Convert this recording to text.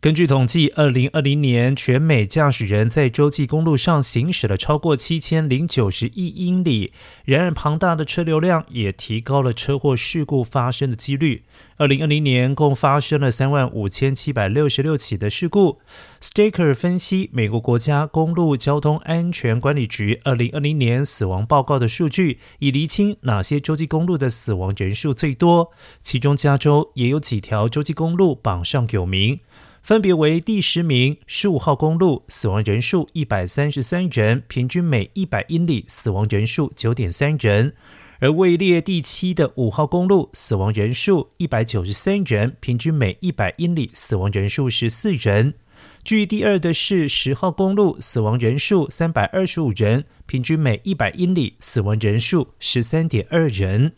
根据统计，二零二零年全美驾驶人在洲际公路上行驶了超过七千零九十亿英里。然而，庞大的车流量也提高了车祸事故发生的几率。二零二零年共发生了三万五千七百六十六起的事故。Staker 分析美国国家公路交通安全管理局二零二零年死亡报告的数据，以厘清哪些洲际公路的死亡人数最多。其中，加州也有几条洲际公路榜上有名。分别为第十名，十五号公路死亡人数一百三十三人，平均每一百英里死亡人数九点三人；而位列第七的五号公路死亡人数一百九十三人，平均每一百英里死亡人数十四人。居第二的是十号公路，死亡人数三百二十五人，平均每一百英里死亡人数十三点二人。